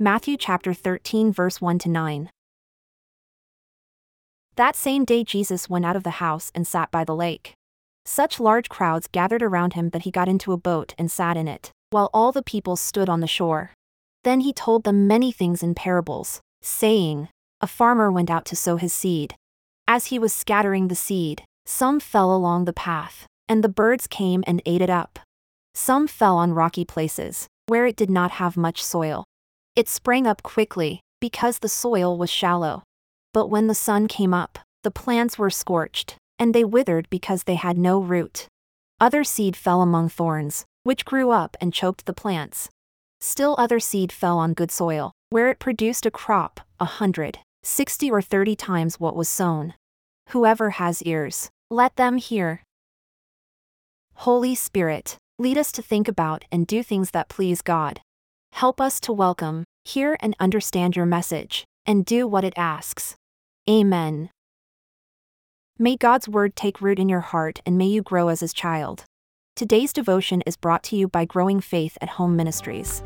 Matthew chapter 13 verse 1 to 9. That same day Jesus went out of the house and sat by the lake. Such large crowds gathered around him that he got into a boat and sat in it, while all the people stood on the shore. Then he told them many things in parables, saying, A farmer went out to sow his seed. As he was scattering the seed, some fell along the path, and the birds came and ate it up. Some fell on rocky places, where it did not have much soil. It sprang up quickly, because the soil was shallow. But when the sun came up, the plants were scorched, and they withered because they had no root. Other seed fell among thorns, which grew up and choked the plants. Still other seed fell on good soil, where it produced a crop, a hundred, sixty or thirty times what was sown. Whoever has ears, let them hear. Holy Spirit, lead us to think about and do things that please God. Help us to welcome, hear, and understand your message, and do what it asks. Amen. May God's word take root in your heart and may you grow as his child. Today's devotion is brought to you by Growing Faith at Home Ministries.